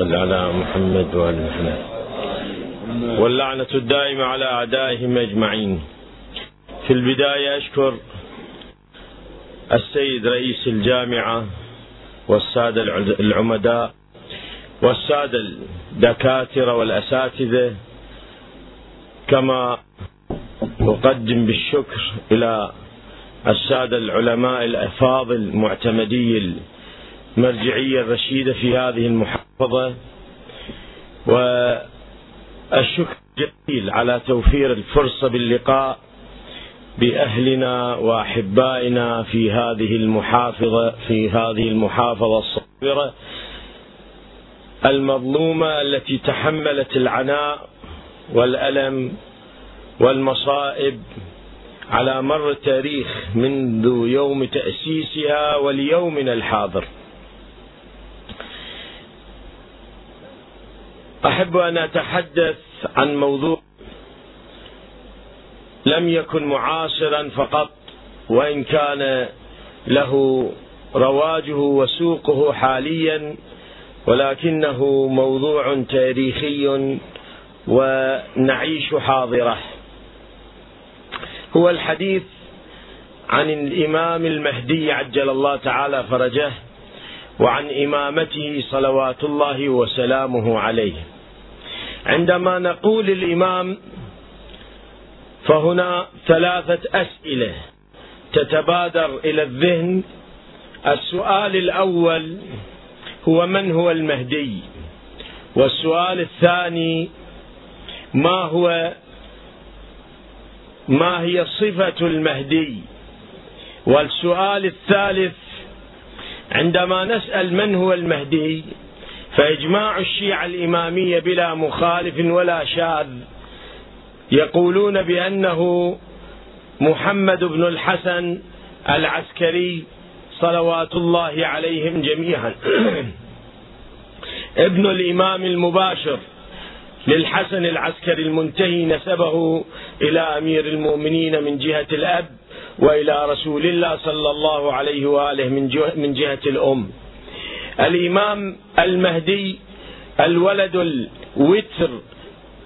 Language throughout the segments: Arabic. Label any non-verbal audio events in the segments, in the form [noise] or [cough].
صل على محمد وآل محمد. واللعنة الدائمة على أعدائهم أجمعين. في البداية أشكر السيد رئيس الجامعة والسادة العمداء والسادة الدكاترة والأساتذة. كما أقدم بالشكر إلى السادة العلماء الأفاضل المعتمدي المرجعية الرشيدة في هذه المحافظة والشكر جزيل على توفير الفرصة باللقاء بأهلنا وأحبائنا في هذه المحافظة في هذه المحافظة الصغيرة المظلومة التي تحملت العناء والألم والمصائب على مر التاريخ منذ يوم تأسيسها وليومنا الحاضر. أحب أن أتحدث عن موضوع لم يكن معاصرا فقط وإن كان له رواجه وسوقه حاليا ولكنه موضوع تاريخي ونعيش حاضره. هو الحديث عن الإمام المهدي عجل الله تعالى فرجه وعن إمامته صلوات الله وسلامه عليه. عندما نقول الإمام فهنا ثلاثة أسئلة تتبادر إلى الذهن. السؤال الأول هو من هو المهدي؟ والسؤال الثاني ما هو ما هي صفة المهدي؟ والسؤال الثالث عندما نسأل من هو المهدي فإجماع الشيعة الإمامية بلا مخالف ولا شاذ يقولون بأنه محمد بن الحسن العسكري صلوات الله عليهم جميعا. [clears throat] ابن الإمام المباشر للحسن العسكري المنتهي نسبه إلى أمير المؤمنين من جهة الأب وإلى رسول الله صلى الله عليه وآله من من جهة الأم. الإمام المهدي الولد الوتر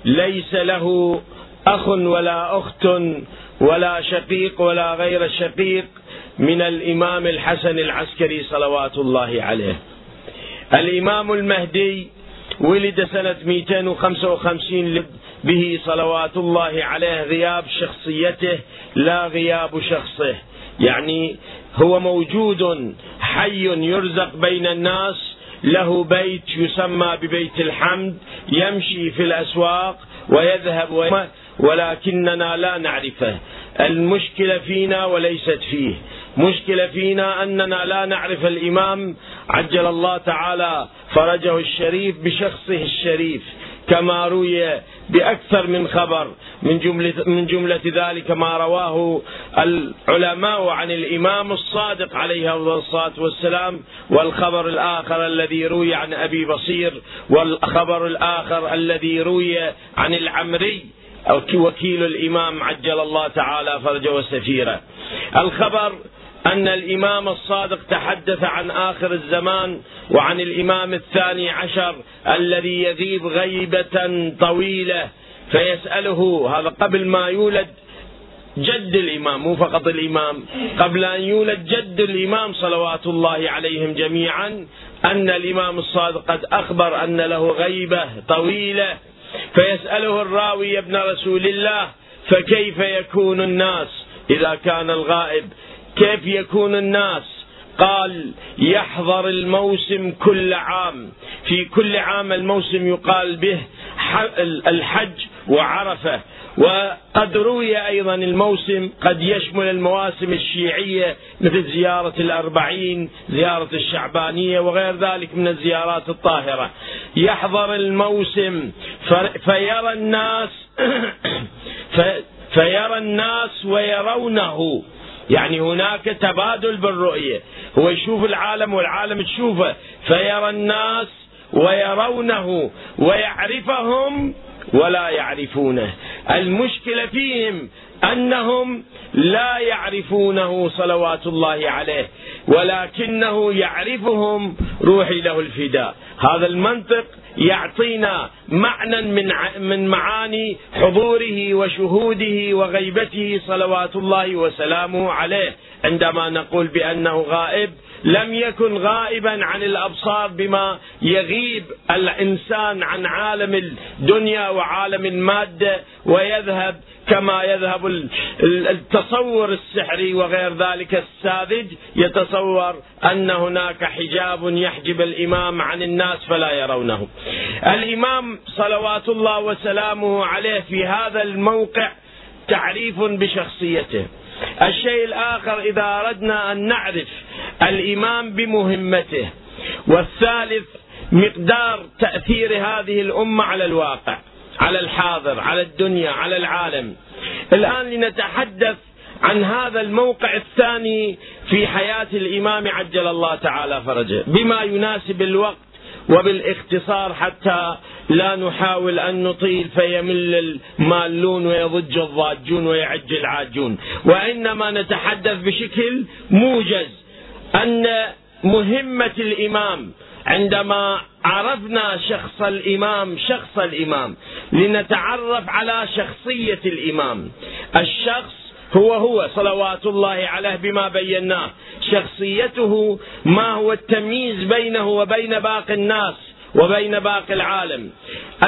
ليس له أخ ولا أخت ولا شقيق ولا غير شقيق من الإمام الحسن العسكري صلوات الله عليه. الإمام المهدي ولد سنة 255 به صلوات الله عليه غياب شخصيته لا غياب شخصه. يعني هو موجود حي يرزق بين الناس له بيت يسمى ببيت الحمد يمشي في الأسواق ويذهب ولكننا لا نعرفه. المشكلة فينا وليست فيه. مشكلة فينا أننا لا نعرف الإمام عجل الله تعالى فرجه الشريف بشخصه الشريف. كما روي بأكثر من خبر. من جملة, من جملة ذلك ما رواه العلماء عن الإمام الصادق عليه الصلاة والسلام والخبر الآخر الذي روي عن أبي بصير والخبر الآخر الذي روي عن العمري وكيل الإمام عجل الله تعالى فرجه وسفيره. الخبر أن الإمام الصادق تحدث عن آخر الزمان وعن الإمام الثاني عشر الذي يغيب غيبة طويلة فيسأله هذا قبل ما يولد جد الإمام مو فقط الإمام قبل أن يولد جد الإمام صلوات الله عليهم جميعا أن الإمام الصادق قد أخبر أن له غيبة طويلة. فيسأله الراوي ابن رسول الله فكيف يكون الناس إذا كان الغائب؟ كيف يكون الناس؟ قال يحضر الموسم كل عام. في كل عام الموسم يقال به الحج وعرفة. وقد روي أيضا الموسم قد يشمل المواسم الشيعية مثل زيارة الأربعين زيارة الشعبانية وغير ذلك من الزيارات الطاهرة. يحضر الموسم فيرى الناس [coughs] فيرى الناس ويرونه. يعني هناك تبادل بالرؤية. هو يشوف العالم والعالم تشوفه فيرى الناس ويرونه ويعرفهم ولا يعرفونه. المشكلة فيهم أنهم لا يعرفونه صلوات الله عليه ولكنه يعرفهم روحي له الفداء. هذا المنطق يعطينا معنى من من معاني حضوره وشهوده وغيبته صلوات الله وسلامه عليه. عندما نقول بأنه غائب لم يكن غائبا عن الأبصار بما يغيب الإنسان عن عالم الدنيا وعالم المادة ويذهب كما يذهب التصور السحري وغير ذلك الساذج يتصور أن هناك حجاب يحجب الإمام عن الناس فلا يرونه. الإمام صلوات الله وسلامه عليه في هذا الموقع تعريف بشخصيته. الشيء الآخر إذا أردنا أن نعرف الإمام بمهمته والثالث مقدار تأثير هذه الأمة على الواقع على الحاضر على الدنيا على العالم. الآن لنتحدث عن هذا الموقع الثاني في حياة الإمام عجل الله تعالى فرجه. بما يناسب الوقت وبالاختصار حتى لا نحاول أن نطيل فيمل المالون ويضج الضاجون ويعج العاجون. وإنما نتحدث بشكل موجز أن مهمة الإمام عندما عرفنا شخص الإمام شخص الإمام لنتعرف على شخصية الإمام. الشخص هو هو صلوات الله عليه بما بيناه. شخصيته ما هو التمييز بينه وبين باقي الناس وبين باقي العالم.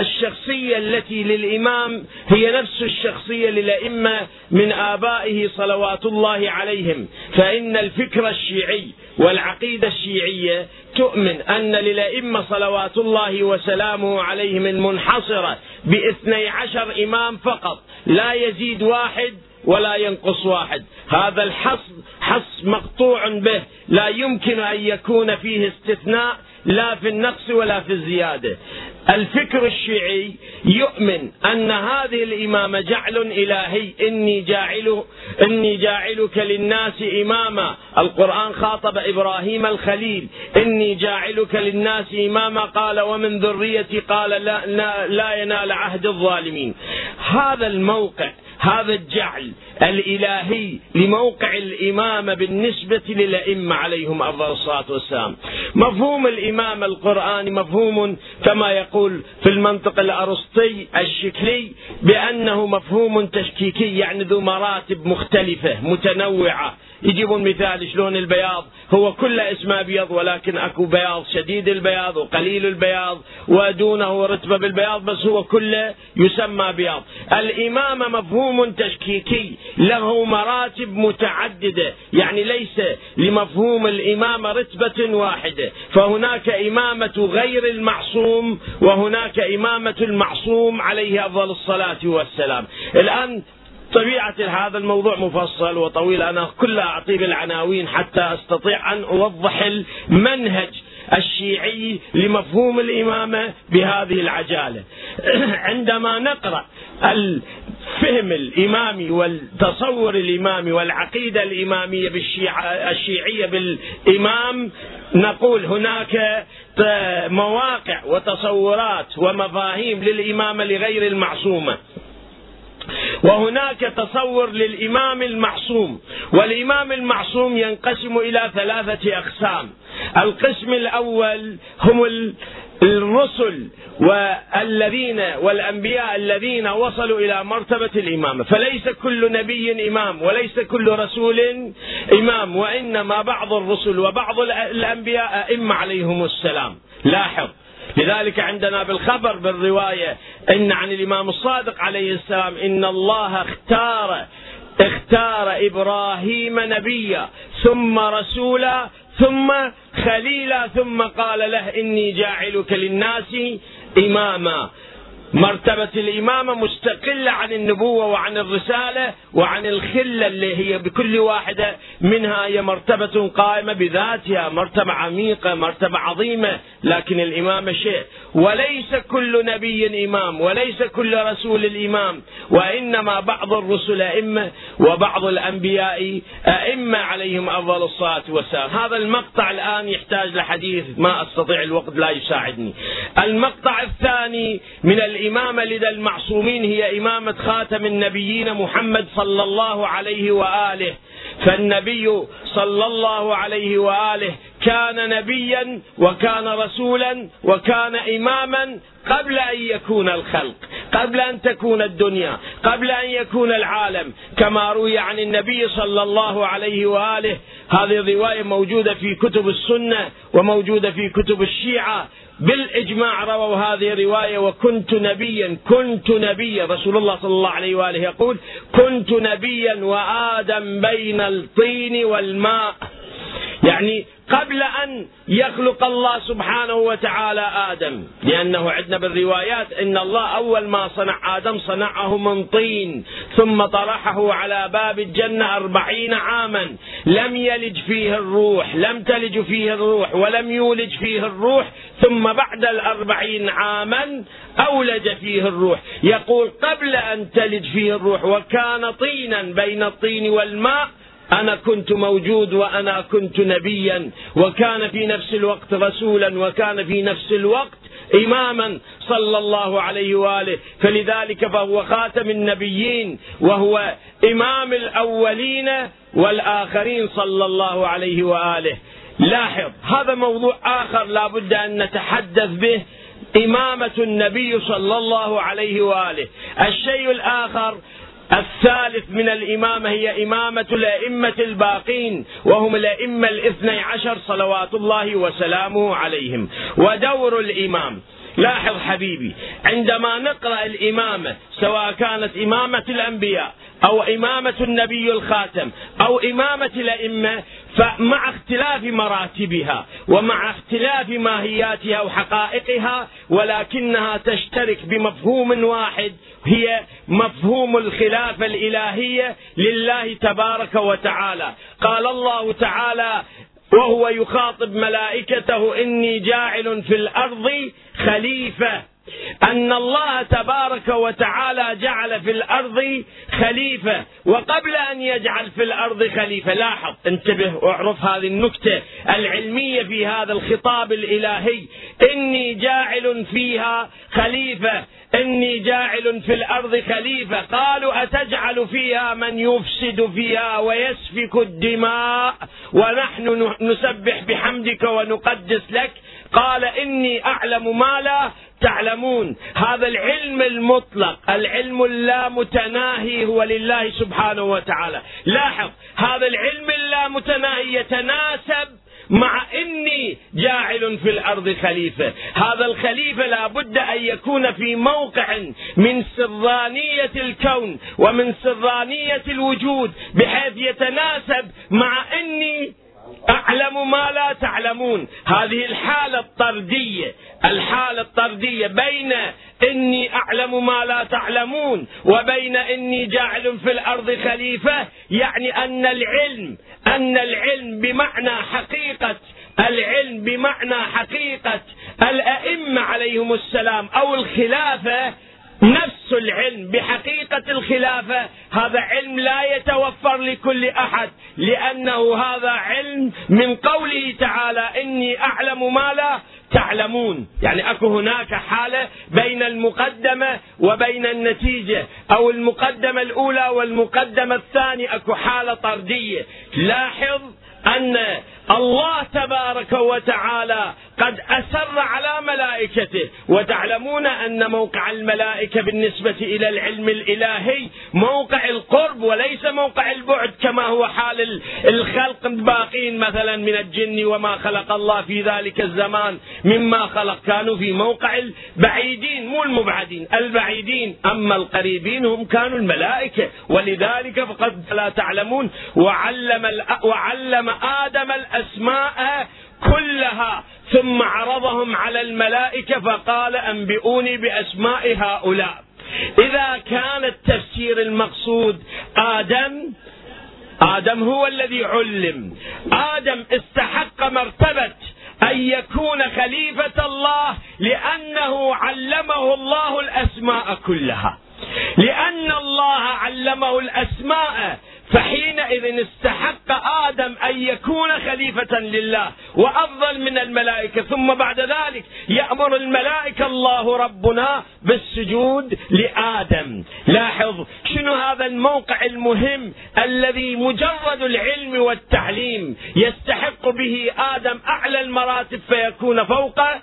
الشخصية التي للإمام هي نفس الشخصية للأئمة من آبائه صلوات الله عليهم. فإن الفكر الشيعي والعقيدة الشيعية تؤمن أن للأئمة صلوات الله وسلامه عليهم المنحصرة بإثني عشر إمام فقط لا يزيد واحد ولا ينقص واحد. هذا الحص حص مقطوع به لا يمكن أن يكون فيه استثناء لا في النقص ولا في الزيادة. الفكر الشيعي يؤمن أن هذه الإمامة جعل إلهي إني جاعل إني جاعلك للناس إماما. القرآن خاطب إبراهيم الخليل إني جاعلك للناس إماما. قال ومن ذريتي قال لا, لا, لا ينال عهد الظالمين. هذا الموقع هذا الجعل الإلهي لموقع الامامه بالنسبة للأئمة عليهم أفضل الصلاة والسلام. مفهوم الامامه القرآني مفهوم كما يقول في المنطق الأرسطي الشكلي بأنه مفهوم تشكيكي يعني ذو مراتب مختلفة متنوعة يجيبون مثال شلون البياض هو كله اسمه أبيض ولكن أكو بياض شديد البياض وقليل البياض ودونه رتبة بالبياض بس هو كله يسمى بياض. الامامه مفهوم تشكيكي له مراتب متعددة يعني ليس لمفهوم الامامه رتبة واحدة فهناك إمامة غير المعصوم وهناك إمامة المعصوم عليه أفضل الصلاة والسلام. الآن طبيعة هذا الموضوع مفصل وطويل. أنا كله أعطيه بالعناوين حتى أستطيع أن أوضح المنهج الشيعي لمفهوم الإمامة بهذه العجالة. [clears throat] عندما نقرأ الفهم الإمامي والتصور الإمامي والعقيدة الإمامية الشيعية بالإمام نقول هناك مواقع وتصورات ومفاهيم للإمامة لغير المعصومة. وهناك تصور للإمام المعصوم والإمام المعصوم ينقسم إلى ثلاثة أقسام. القسم الأول هم الرسل والذين والأنبياء الذين وصلوا إلى مرتبة الإمامة، فليس كل نبي إمام وليس كل رسول إمام وإنما بعض الرسل وبعض الأنبياء أئمة عليهم السلام. لاحظ. لذلك عندنا بالخبر بالرواية إن عن الإمام الصادق عليه السلام إن الله اختار اختار إبراهيم نبيا ثم رسولا ثم خليلا ثم قال له إني جاعلك للناس إماما. مرتبة الإمامة مستقلة عن النبوة وعن الرسالة وعن الخلة اللي هي بكل واحدة. منها هي مرتبة قائمة بذاتها مرتبة عميقة مرتبة عظيمة لكن الإمامة شيء. وليس كل نبي إمام وليس كل رسول الإمام وإنما بعض الرسل أئمة وبعض الأنبياء أئمة عليهم أفضل الصلاة والسلام. هذا المقطع الآن يحتاج لحديث ما أستطيع الوقت لا يساعدني. المقطع الثاني من الإمامة لدى المعصومين هي إمامة خاتم النبيين محمد صلى الله عليه وآله. فالنبي صلى الله عليه وآله كان نبيا وكان رسولا وكان إماما قبل أن يكون الخلق قبل أن تكون الدنيا قبل أن يكون العالم. كما روي عن النبي صلى الله عليه وآله هذه الرواية موجودة في كتب السنة وموجودة في كتب الشيعة. بالإجماع رووا هذه الرواية وكنت نبيا كنت نبيا. رسول الله صلى الله عليه وآله يقول كنت نبيا وآدم بين الطين والماء. يعني قبل أن يخلق الله سبحانه وتعالى آدم. لأنه عندنا بالروايات إن الله أول ما صنع آدم صنعه من طين ثم طرحه على باب الجنة أربعين عاما. لم يلج فيه الروح لم تلج فيه الروح ولم يولج فيه الروح ثم بعد الأربعين عاما أولج فيه الروح. يقول قبل أن تلج فيه الروح وكان طينا بين الطين والماء أنا كنت موجود وأنا كنت نبيا وكان في نفس الوقت رسولا وكان في نفس الوقت إماما صلى الله عليه وآله. فلذلك فهو خاتم النبيين وهو إمام الأولين والآخرين صلى الله عليه وآله. لاحظ هذا موضوع آخر لا بد أن نتحدث به. إمامة النبي صلى الله عليه وآله. الشيء الآخر الثالث من الإمامة هي إمامة الأئمة الباقين وهم الأئمة الاثني عشر صلوات الله وسلامه عليهم. ودور الإمام. لاحظ حبيبي عندما نقرأ الإمامة سواء كانت إمامة الأنبياء أو إمامة النبي الخاتم أو إمامة الأئمة فمع اختلاف مراتبها ومع اختلاف ماهياتها وحقائقها ولكنها تشترك بمفهوم واحد هي مفهوم الخلافة الإلهية لله تبارك وتعالى. قال الله تعالى وهو يخاطب ملائكته إني جاعل في الأرض خليفة. أن الله تبارك وتعالى جعل في الأرض خليفة وقبل أن يجعل في الأرض خليفة لاحظ انتبه واعرف هذه النكتة العلمية في هذا الخطاب الإلهي. إني جاعل فيها خليفة إني جاعل في الأرض خليفة. قالوا أتجعل فيها من يفسد فيها ويسفك الدماء؟ ونحن نسبح بحمدك ونقدس لك. قال إني أعلم ما لا تعلمون. هذا العلم المطلق العلم اللامتناهي هو لله سبحانه وتعالى. لاحظ هذا العلم اللامتناهي يتناسب مع إني جاعل في الأرض خليفة، هذا الخليفة لابد أن يكون في موقع من سرانية الكون ومن سرانية الوجود بحيث يتناسب مع إني أعلم ما لا تعلمون. هذه الحالة الطردية الحالة الطردية بين إني أعلم ما لا تعلمون وبين إني جاعل في الأرض خليفة يعني أن العلم أن العلم بمعنى حقيقة العلم بمعنى حقيقة الأئمة عليهم السلام أو الخلافة نفس العلم بحقيقة الخلافة هذا علم لا يتوفر لكل أحد لأنه هذا علم من قوله تعالى إني أعلم ما لا تعلمون. يعني أكو هناك حالة بين المقدمة وبين النتيجة أو المقدمة الأولى والمقدمة الثانية أكو حالة طردية. لاحظ أن الله تبارك وتعالى قد أسر على ملائكته. وتعلمون أن موقع الملائكة بالنسبة إلى العلم الإلهي موقع القرب وليس موقع البعد كما هو حال الخلق الباقين مثلا من الجن وما خلق الله في ذلك الزمان مما خلق. كانوا في موقع البعيدين مو المبعدين البعيدين. أما القريبين هم كانوا الملائكة. ولذلك فقد لا تعلمون وعلم, وعلم آدم الأسماء كلها ثم عرضهم على الملائكة فقال أنبئوني بأسماء هؤلاء. إذا كان التفسير المقصود آدم آدم هو الذي علم. آدم استحق مرتبة أن يكون خليفة الله لأنه علمه الله الأسماء كلها. لأن الله علمه الأسماء فحينئذ استحق آدم أن يكون خليفة لله وأفضل من الملائكة ثم بعد ذلك يأمر الملائكة الله ربنا بالسجود لآدم. لاحظ شنو هذا الموقع المهم الذي مجرد العلم والتعليم يستحق به آدم أعلى المراتب فيكون فوقه؟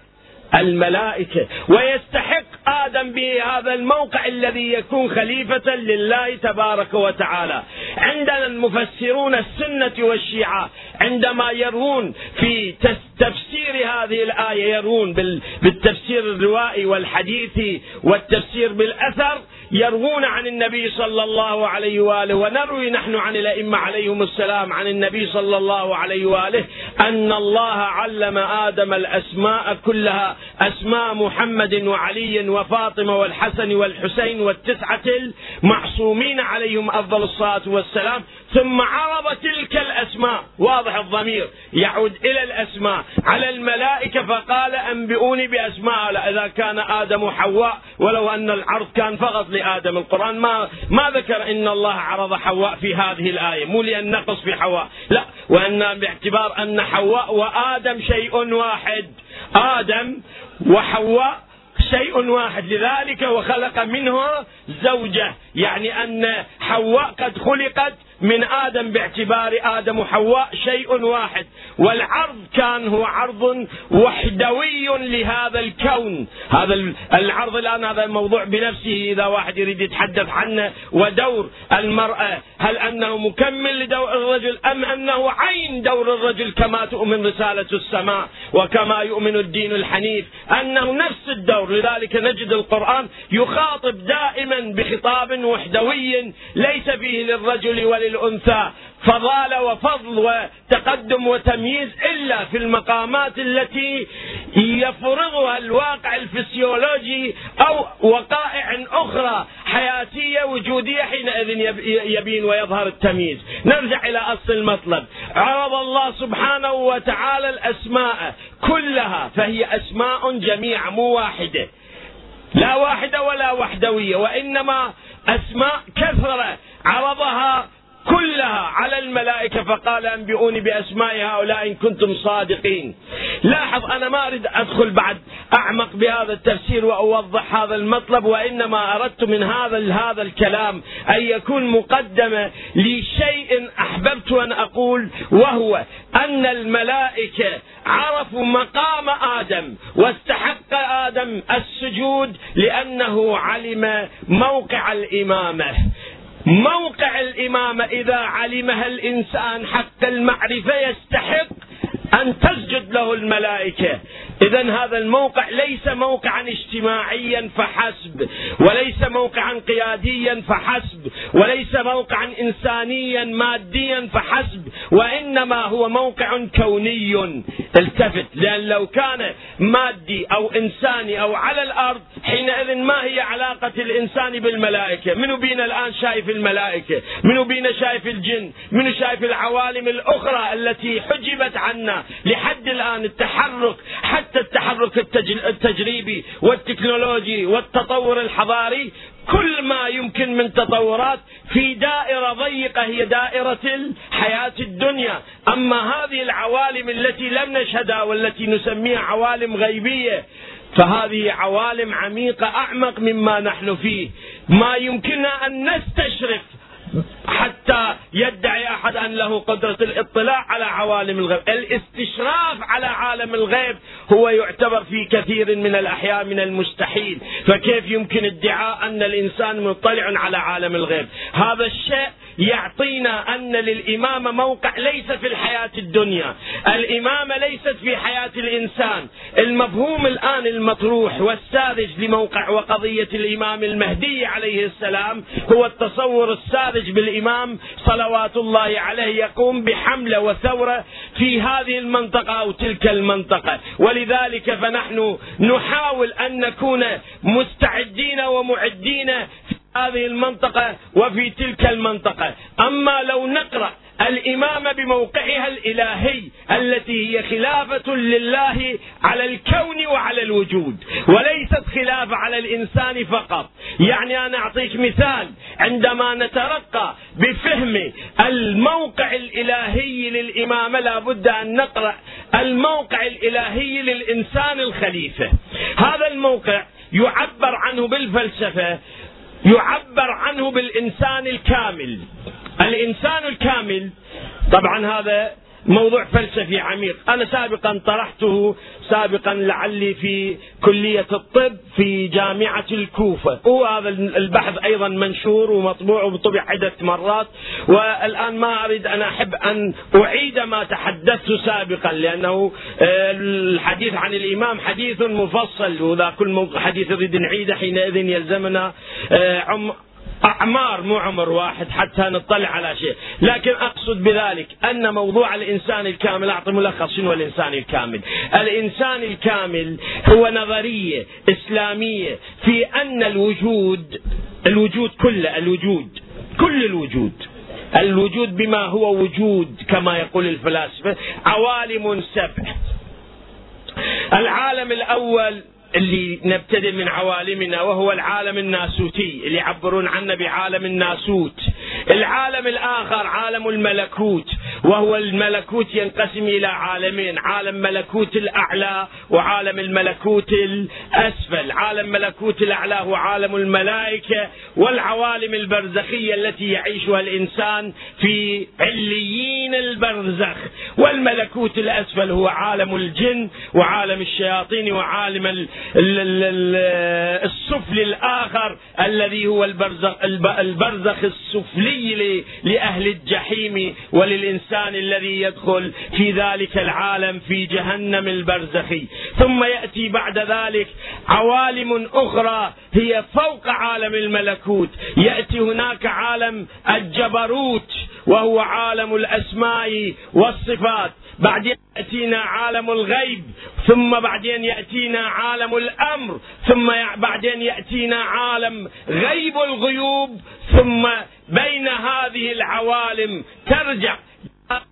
الملائكة ويستحق آدم بهذا الموقع الذي يكون خليفة لله تبارك وتعالى. عندنا المفسرون السنة والشيعة عندما يرون في تفسير هذه الآية يرون بالتفسير الروائي والحديثي والتفسير بالأثر يروون عن النبي صلى الله عليه وآله ونروي نحن عن الأئمة عليهم السلام عن النبي صلى الله عليه وآله أن الله علم آدم الأسماء كلها أسماء محمد وعلي وفاطمة والحسن والحسين والتسعة المعصومين عليهم أفضل الصلاة والسلام. ثم عرض تلك الأسماء. واضح الضمير. يعود إلى الأسماء. على الملائكة فقال أنبئوني بأسماء. إذا كان آدم وحواء ولو أن العرض كان فقط لآدم. القرآن ما ما ذكر إن الله عرض حواء في هذه الآية. مو لأن نقص في حواء. لا وأن باعتبار أن حواء وآدم شيء واحد. آدم وحواء شيء واحد. لذلك وخلق منه زوجة. يعني أن حواء قد خلقت من آدم باعتبار آدم وحواء شيء واحد. والعرض كان هو عرض وحدوي لهذا الكون. هذا العرض الآن هذا الموضوع بنفسه إذا واحد يريد يتحدث عنه ودور المرأة. هل أنه مكمل لدور الرجل أم أنه عين دور الرجل كما تؤمن رسالة السماء وكما يؤمن الدين الحنيف؟ أنه نفس الدور. لذلك نجد القرآن يخاطب دائما بخطاب وحدوي ليس فيه للرجل ولل للأنثى فضالة وفضل وتقدم وتمييز إلا في المقامات التي يفرضها الواقع الفسيولوجي أو وقائع أخرى حياتية وجودية حينئذ يبين ويظهر التمييز. نرجع إلى أصل المطلب. عرض الله سبحانه وتعالى الأسماء كلها فهي أسماء جميع مو واحدة لا واحدة ولا وحدوية وإنما أسماء كثرة عرضها كلها على الملائكة فقال أنبئوني بأسماء هؤلاء إن كنتم صادقين. لاحظ أنا ما أريد أدخل بعد أعمق بهذا التفسير وأوضح هذا المطلب وإنما أردت من هذا هذا الكلام أن يكون مقدمة لشيء أحببت أن أقول وهو أن الملائكة عرفوا مقام آدم واستحق آدم السجود لأنه علم موقع الإمامة. موقع الإمامة إذا علمها الإنسان حق المعرفة يستحق أن تسجد له الملائكة. إذا هذا الموقع ليس موقعا اجتماعيا فحسب وليس موقعا قياديا فحسب وليس موقعا إنسانيا ماديا فحسب وإنما هو موقع كوني التفت. لأن لو كان مادي أو إنساني أو على الأرض حينئذ ما هي علاقة الإنسان بالملائكة؟ منو بينا الآن شايف الملائكة؟ منو بينا شايف الجن؟ منو شايف العوالم الأخرى التي حجبت عنا لحد الآن التحرك؟ حتى التحرك التجريبي والتكنولوجي والتطور الحضاري كل ما يمكن من تطورات في دائرة ضيقة هي دائرة الحياة الدنيا، أما هذه العوالم التي لم نشهدها والتي نسميها عوالم غيبية فهذه عوالم عميقة أعمق مما نحن فيه، ما يمكننا أن نستشرف حتى يدعي أحد أن له قدرة الاطلاع على عوالم الغيب، الاستشراف على عالم الغيب هو يعتبر في كثير من الاحيان من المستحيل، فكيف يمكن ادعاء أن الإنسان مطلع على عالم الغيب؟ هذا الشيء يعطينا أن للامامه موقع ليس في الحياة الدنيا، الامامه ليست في حياة الإنسان، المفهوم الآن المطروح والساذج لموقع وقضية الإمام المهدي عليه السلام هو التصور الساذج بالإمام صلوات الله عليه يقوم بحمله وثوره في هذه المنطقة أو تلك المنطقة، ولذلك فنحن نحاول أن نكون مستعدين ومعدين هذه المنطقة وفي تلك المنطقة. أما لو نقرأ الإمامة بموقعها الإلهي التي هي خلافة لله على الكون وعلى الوجود وليست خلافة على الإنسان فقط. يعني أنا أعطيك مثال. عندما نترقى بفهم الموقع الإلهي للإمامة لابد أن نقرأ الموقع الإلهي للإنسان الخليفة. هذا الموقع يعبر عنه بالفلسفة يعبر عنه بالإنسان الكامل. الإنسان الكامل طبعا هذا موضوع فلسفي عميق. أنا سابقا طرحته سابقا لعلي في كلية الطب في جامعة الكوفة. وهذا البحث أيضا منشور ومطبوع وطبع عدة مرات. والآن ما أريد أن أحب أن أعيد ما تحدثت سابقا لأنه آه، الحديث عن الإمام حديث مفصل. وذا كل حديث نريد نعيده حينئذ يلزمنا آه، أعمار مو عمر واحد حتى نطلع على شيء. لكن أقصد بذلك أن موضوع الإنسان الكامل أعطي ملخص شنو الإنسان الكامل. الإنسان الكامل هو نظرية إسلامية في أن الوجود الوجود كله الوجود كل الوجود الوجود بما هو وجود كما يقول الفلاسفة عوالم سبع. العالم الأول اللي نبتدئ من عوالمنا وهو العالم الناسوتي اللي يعبرون عنه بعالم الناسوت. العالم الآخر عالم الملكوت وهو الملكوت ينقسم إلى عالمين عالم ملكوت الأعلى وعالم الملكوت الأسفل. عالم ملكوت الأعلى هو عالم الملائكة والعوالم البرزخية التي يعيشها الإنسان في عليين البرزخ. والملكوت الأسفل هو عالم الجن وعالم الشياطين وعالم السفلي الآخر الذي هو البرزخ, البرزخ السفلي. لأهل الجحيم وللإنسان الذي يدخل في ذلك العالم في جهنم البرزخي ثم يأتي بعد ذلك عوالم أخرى هي فوق عالم الملكوت. يأتي هناك عالم الجبروت وهو عالم الأسماء والصفات. بعدين يأتينا عالم الغيب ثم بعدين يأتينا عالم الأمر ثم بعدين يأتينا عالم غيب الغيوب ثم بين هذه العوالم ترجع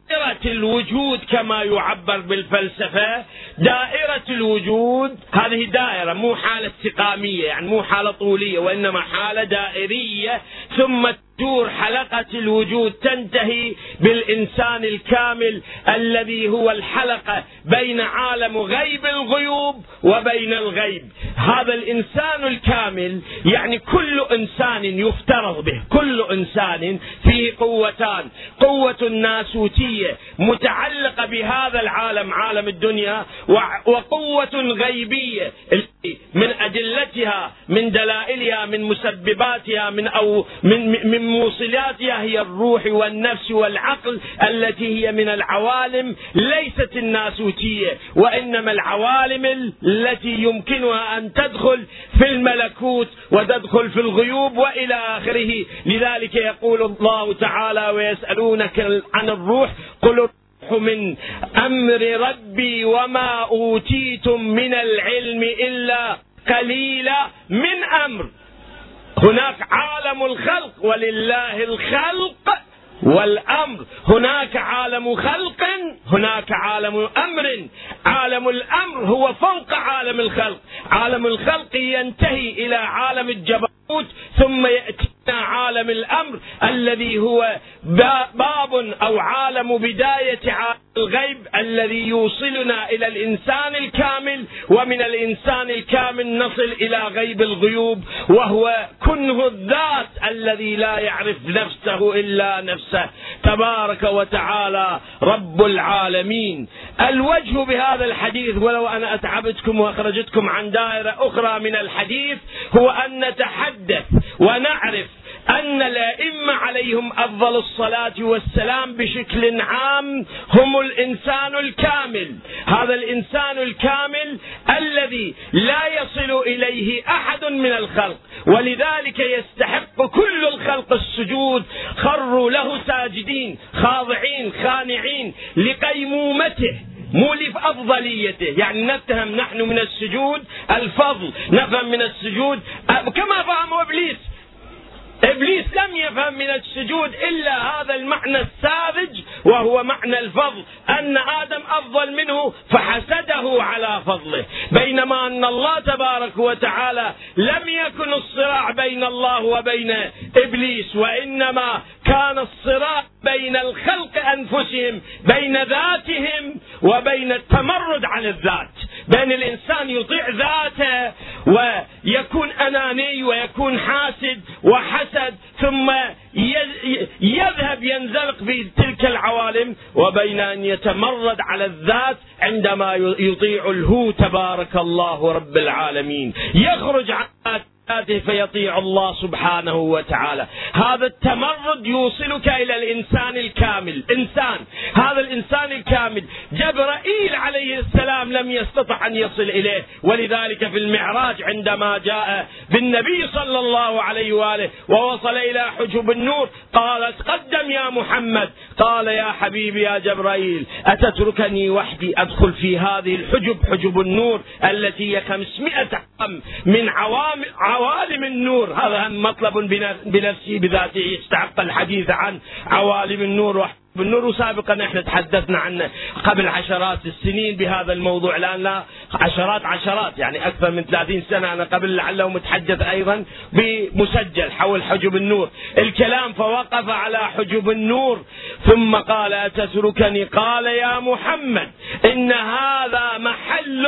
دائرة الوجود كما يعبر بالفلسفة. دائرة الوجود هذه دائرة مو حالة استقامية يعني مو حالة طولية وإنما حالة دائرية. ثم تدور حلقة الوجود تنتهي بالإنسان الكامل الذي هو الحلقة بين عالم غيب الغيوب وبين الغيب. هذا الإنسان الكامل يعني كل إنسان يفترض به كل إنسان فيه قوتان. قوة ناسوتية متعلقة بهذا العالم عالم الدنيا وقوة غيبية من أدلتها من دلائلها من مسبباتها من أو من من موصلاتها هي الروح والنفس والعقل التي هي من العوالم ليست الناسوتية وإنما العوالم التي يمكنها أن تدخل في الملكوت وتدخل في الغيوب وإلى آخره. لذلك يقول الله تعالى ويسألونك عن الروح قل من أمر ربي وما أوتيتم من العلم إلا قليلا من أمر. هناك عالم الخلق ولله الخلق والأمر. هناك عالم خلق هناك عالم أمر. عالم الأمر هو فوق عالم الخلق. عالم الخلق ينتهي إلى عالم الجبروت ثم ياتينا عالم الأمر الذي هو باب أو عالم بداية عالم الغيب الذي يوصلنا إلى الإنسان الكامل ومن الإنسان الكامل نصل إلى غيب الغيوب وهو كنه الذات الذي لا يعرف نفسه إلا نفسه. تبارك وتعالى رب العالمين. الوجه بهذا الحديث ولو أنا أتعبتكم وأخرجتكم عن دائرة أخرى من الحديث هو أن نتحدث ونعرف أن الأئمة عليهم أفضل الصلاة والسلام بشكل عام هم الإنسان الكامل. هذا الإنسان الكامل الذي لا يصل إليه أحد من الخلق ولذلك يستحق كل الخلق السجود. خروا له ساجدين خاضعين خانعين لقيمومته مو لأفضليته. يعني نفهم نحن من السجود الفضل نفهم من السجود كما فهم إبليس. إبليس لم يفهم من السجود إلا هذا المعنى الساذج وهو معنى الفضل. أن آدم أفضل منه فحسده على فضله. بينما أن الله تبارك وتعالى لم يكن الصراع بين الله وبين إبليس وإنما كان الصراع بين الخلق أنفسهم بين ذاتهم وبين التمرد على الذات. بين الإنسان يطيع ذاته ويكون أناني ويكون حاسد وحسد ثم يذهب ينزلق في تلك العوالم وبين أن يتمرد على الذات عندما يطيع الهو تبارك الله رب العالمين. يخرج عن فيطيع الله سبحانه وتعالى. هذا التمرد يوصلك إلى الإنسان الكامل. إنسان هذا الإنسان الكامل. جبرائيل عليه السلام لم يستطع أن يصل إليه. ولذلك في المعراج عندما جاء بالنبي صلى الله عليه وآله ووصل إلى حجب النور قالت قدم يا محمد. قال يا حبيبي يا جبرائيل أتتركني وحدي أدخل في هذه الحجب حجب النور التي هي خمسمائة عام من عوام عوالم النور. هذا مطلب بنفسه بذاته يستحق الحديث عن عوالم النور بالنور سابقا إحنا تحدثنا عنه قبل عشرات السنين بهذا الموضوع. الآن لا عشرات عشرات يعني أكثر من 30 سنة. أنا قبل لعله متحدث أيضا بمسجل حول حجب النور. الكلام فوقف على حجب النور. ثم قال أتتركني؟ قال يا محمد إن هذا محل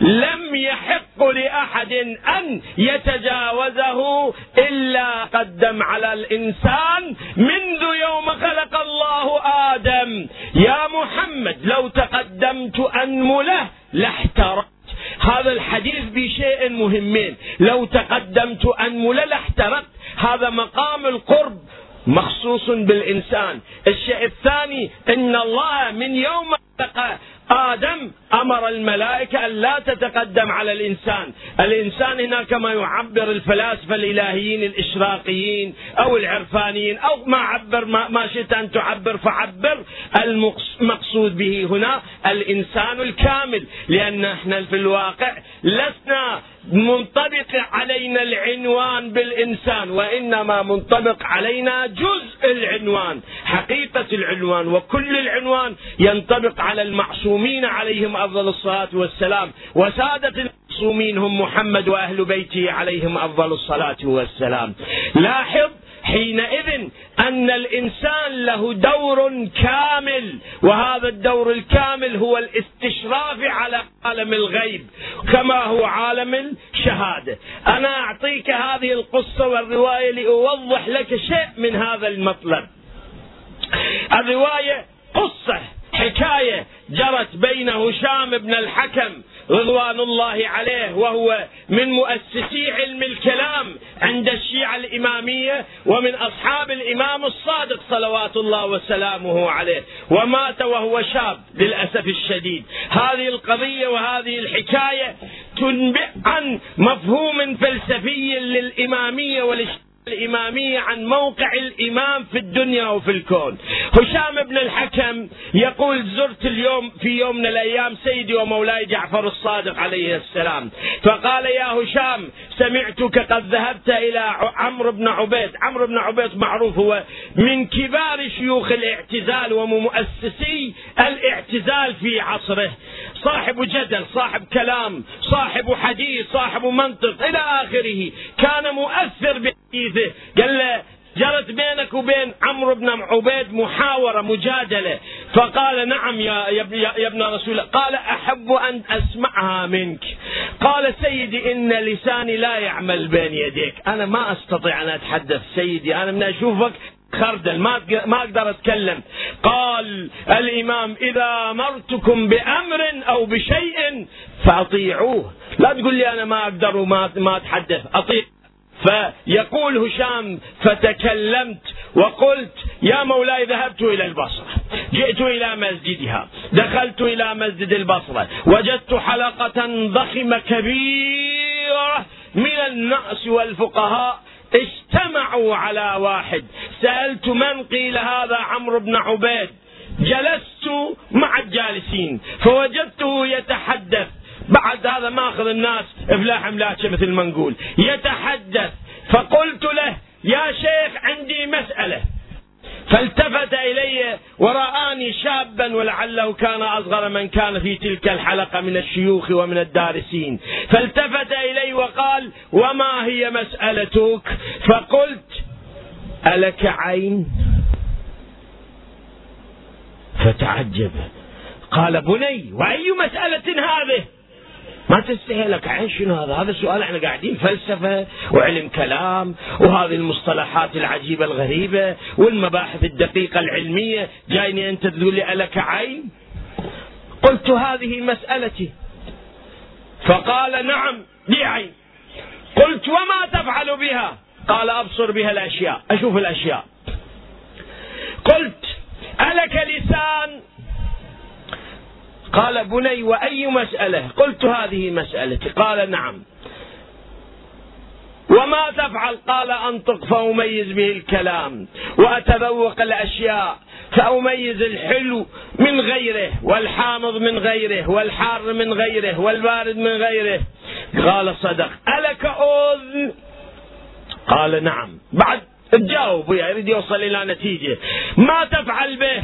لم يحق لأحد أن يتجاوزه إلا قدم على الإنسان منذ يوم خلق الله الله آدم. يا محمد لو تقدمت أنمله لاحترقت. هذا الحديث بشيء مهمين. لو تقدمت أنمله لاحترقت. هذا مقام القرب مخصوص بالإنسان. الشيء الثاني إن الله من يوم آدم أمر الملائكة أن لا تتقدم على الإنسان. الإنسان هنا كما يعبر الفلاسفة الإلهيين الإشراقيين أو العرفانيين أو ما عبر ما, ما شئت أن تعبر فعبر المقصود به هنا الإنسان الكامل. لأن إحنا في الواقع لسنا منطبق علينا العنوان بالإنسان وإنما منطبق علينا جزء العنوان حقيقة العنوان وكل العنوان ينطبق على المعصومين عليهم أفضل الصلاة والسلام وسادة المعصومين هم محمد وأهل بيته عليهم أفضل الصلاة والسلام. لاحظ حينئذ أن الإنسان له دور كامل وهذا الدور الكامل هو الاستشراف على عالم الغيب كما هو عالم الشهادة. أنا أعطيك هذه القصة والرواية لأوضح لك شيء من هذا المطلب. الرواية قصة حكاية جرت بين هشام بن الحكم رضوان الله عليه وهو من مؤسسي علم الكلام عند الشيعة الإمامية ومن أصحاب الإمام الصادق صلوات الله وسلامه عليه. ومات وهو شاب للأسف الشديد. هذه القضية وهذه الحكاية تنبئ عن مفهوم فلسفي للإمامية والاشتراك الإمامية عن موقع الإمام في الدنيا وفي الكون. هشام بن الحكم يقول زرت اليوم في يوم من الأيام سيدي ومولاي جعفر الصادق عليه السلام. فقال يا هشام سمعتك قد ذهبت إلى عمرو بن عبيد. عمرو بن عبيد معروف هو من كبار شيوخ الاعتزال ومؤسسي الاعتزال في عصره. صاحب جدل صاحب كلام صاحب حديث صاحب منطق إلى آخره. كان مؤثر بحديثه قال له جرت بينك وبين عمرو بن عبيد محاورة مجادلة. فقال نعم يا, يا ابن رسول الله. قال أحب أن أسمعها منك. قال سيدي إن لساني لا يعمل بين يديك. أنا ما أستطيع أن أتحدث. سيدي أنا من أشوفك خردل. ما ما أقدر أتكلم. قال الإمام إذا أمرتكم بأمر أو بشيء فأطيعوه. لا تقول لي أنا ما أقدر وما ما أتحدث. أطيع. فيقول هشام فتكلمت وقلت يا مولاي ذهبت إلى البصرة. جئت إلى مسجدها. دخلت إلى مسجد البصرة. وجدت حلقة ضخمة كبيرة من النأس والفقهاء اجتمعوا على واحد. سألت من قيل هذا؟ عمرو بن عبيد. جلست مع الجالسين فوجدته يتحدث بعد هذا ماخذ الناس افلاح ملاشه مثل ما نقول. يتحدث. فقلت له يا شيخ عندي مسألة. فالتفت إلي ورآني شابا ولعله كان أصغر من كان في تلك الحلقة من الشيوخ ومن الدارسين. فالتفت إلي وقال وما هي مسألتك؟ فقلت ألك عين؟ فتعجب. قال بني وأي مسألة هذه؟ ما تستحي لك عين شنو هذا؟ هذا سؤال إحنا قاعدين فلسفة وعلم كلام وهذه المصطلحات العجيبة الغريبة والمباحث الدقيقة العلمية جايني أنت تقول لي ألك عين؟ قلت هذه مسألتي فقال نعم لي عين قلت وما تفعل بها؟ قال أبصر بها الأشياء أشوف الأشياء قلت ألك لسان قال بني وأي مسألة؟ قلت هذه مسألتي. قال نعم. وما تفعل؟ قال أنطق فأميز به الكلام وأتذوق الأشياء فأميز الحلو من غيره والحامض من غيره والحار من غيره والبارد من غيره. قال صدق. ألك أذن؟ قال نعم. بعد تجاوب يريد يوصل إلى نتيجة. ما تفعل به؟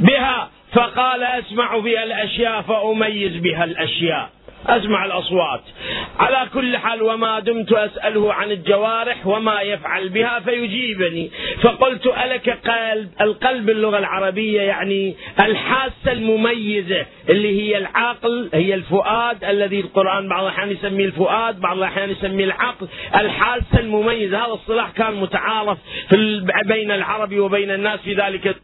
بها. فقال أسمع بها الأشياء فأميز بها الأشياء. أسمع الأصوات. على كل حال وما دمت أسأله عن الجوارح وما يفعل بها فيجيبني. فقلت ألك قلب القلب اللغة العربية يعني الحاسة المميزة اللي هي العقل هي الفؤاد الذي القرآن بعض الأحيان يسميه الفؤاد بعض الأحيان يسميه العقل. الحاسة المميزة. هذا الصلاح كان متعارف بين العرب وبين الناس في ذلك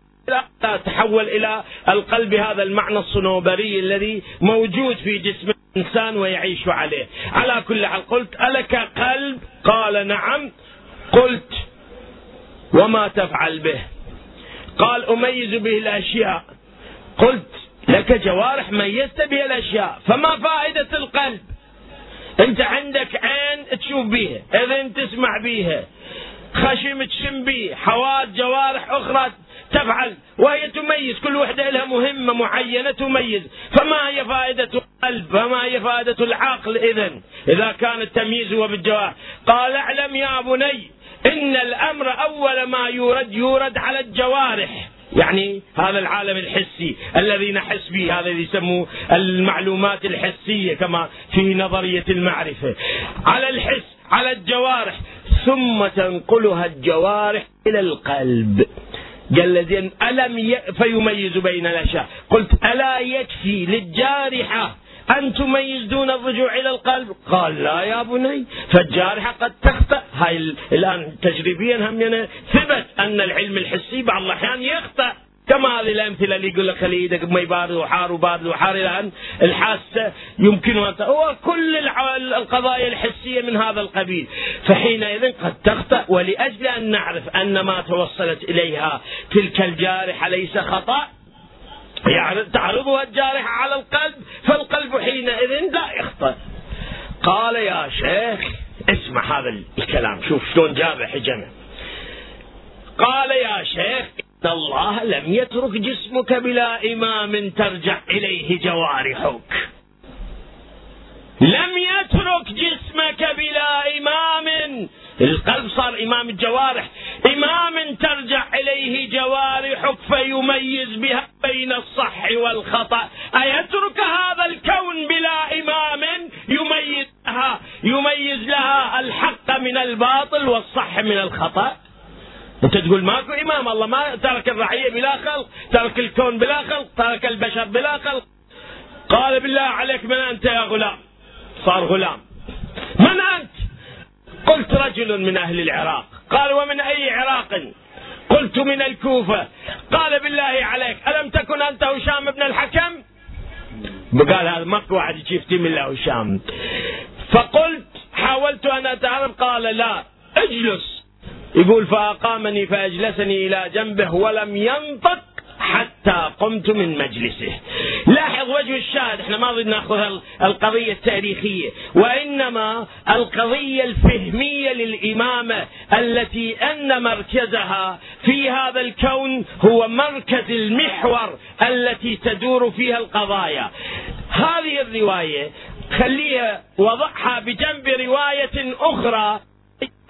تحول إلى القلب هذا المعنى الصنوبري الذي موجود في جسم الإنسان ويعيش عليه. على كل حال قلت ألك قلب؟ قال نعم. قلت وما تفعل به. قال أميز به الأشياء. قلت لك جوارح ميزت به الأشياء فما فائدة القلب؟ أنت عندك عين تشوف بيها إذن تسمع بيها خشم تشم به حواس جوارح أخرى تفعل وهي تميز. كل وحدة لها مهمة معينة تميز. فما هي فائدة القلب؟ فما هي فائدة العقل إذا إذا كان التمييز هو بالجوارح قال أعلم يا بني إن الأمر أول ما يورد يورد على الجوارح. يعني هذا العالم الحسي الذي نحس به هذا اللي يسموه المعلومات الحسية كما في نظرية المعرفة. على الحس على الجوارح ثم تنقلها الجوارح إلى القلب. قال زين ألم. فيميز بين الأشياء. قلت ألا يكفي للجارحة أن تميز دون الرجوع إلى القلب؟ قال لا يا بني فالجارحة قد تخطأ. هاي الآن تجريبيا هم ثبت أن العلم الحسي بعض الأحيان يخطأ. كما هذه الأمثلة اللي يقول لك خلي إيدك ما يبارد وحار وبارد وحار إلى أن الحاسة يمكنها هو كل القضايا الحسية من هذا القبيل. فحينئذ قد تخطأ ولأجل أن نعرف أن ما توصلت إليها تلك الجارحة ليس خطأ. يعني تعرضها الجارحة على القلب فالقلب حينئذ لا يخطأ. قال يا شيخ اسمع هذا الكلام شوف شلون جاب حجمه قال يا شيخ الله لم يترك جسمك بلا إمام ترجع إليه جوارحك. لم يترك جسمك بلا إمام. القلب صار إمام الجوارح. إمام ترجع إليه جوارحك فيميز بها بين الصح والخطأ. أيترك هذا الكون بلا إمام؟ يميزها يميز لها الحق من الباطل والصح من الخطأ. انت تقول ماكو إمام الله ما ترك الرعية بلا خلق ترك الكون بلا خلق ترك البشر بلا خلق. قال بالله عليك من أنت يا غلام؟ صار غلام. من أنت؟ قلت رجل من أهل العراق. قال ومن أي عراق؟ قلت من الكوفة. قال بالله عليك ألم تكن أنت هشام بن الحكم؟ قال هذا ماكو واحد يفتي من الله هشام. فقلت حاولت أن اتعرف قال لا. اجلس. يقول فأقامني فأجلسني إلى جنبه ولم ينطق حتى قمت من مجلسه. لاحظ وجه الشاهد إحنا ما اريد نأخذ القضية التاريخية. وإنما القضية الفهمية للإمامة التي أن مركزها في هذا الكون هو مركز المحور التي تدور فيها القضايا. هذه الرواية خليها وضعها بجنب رواية أخرى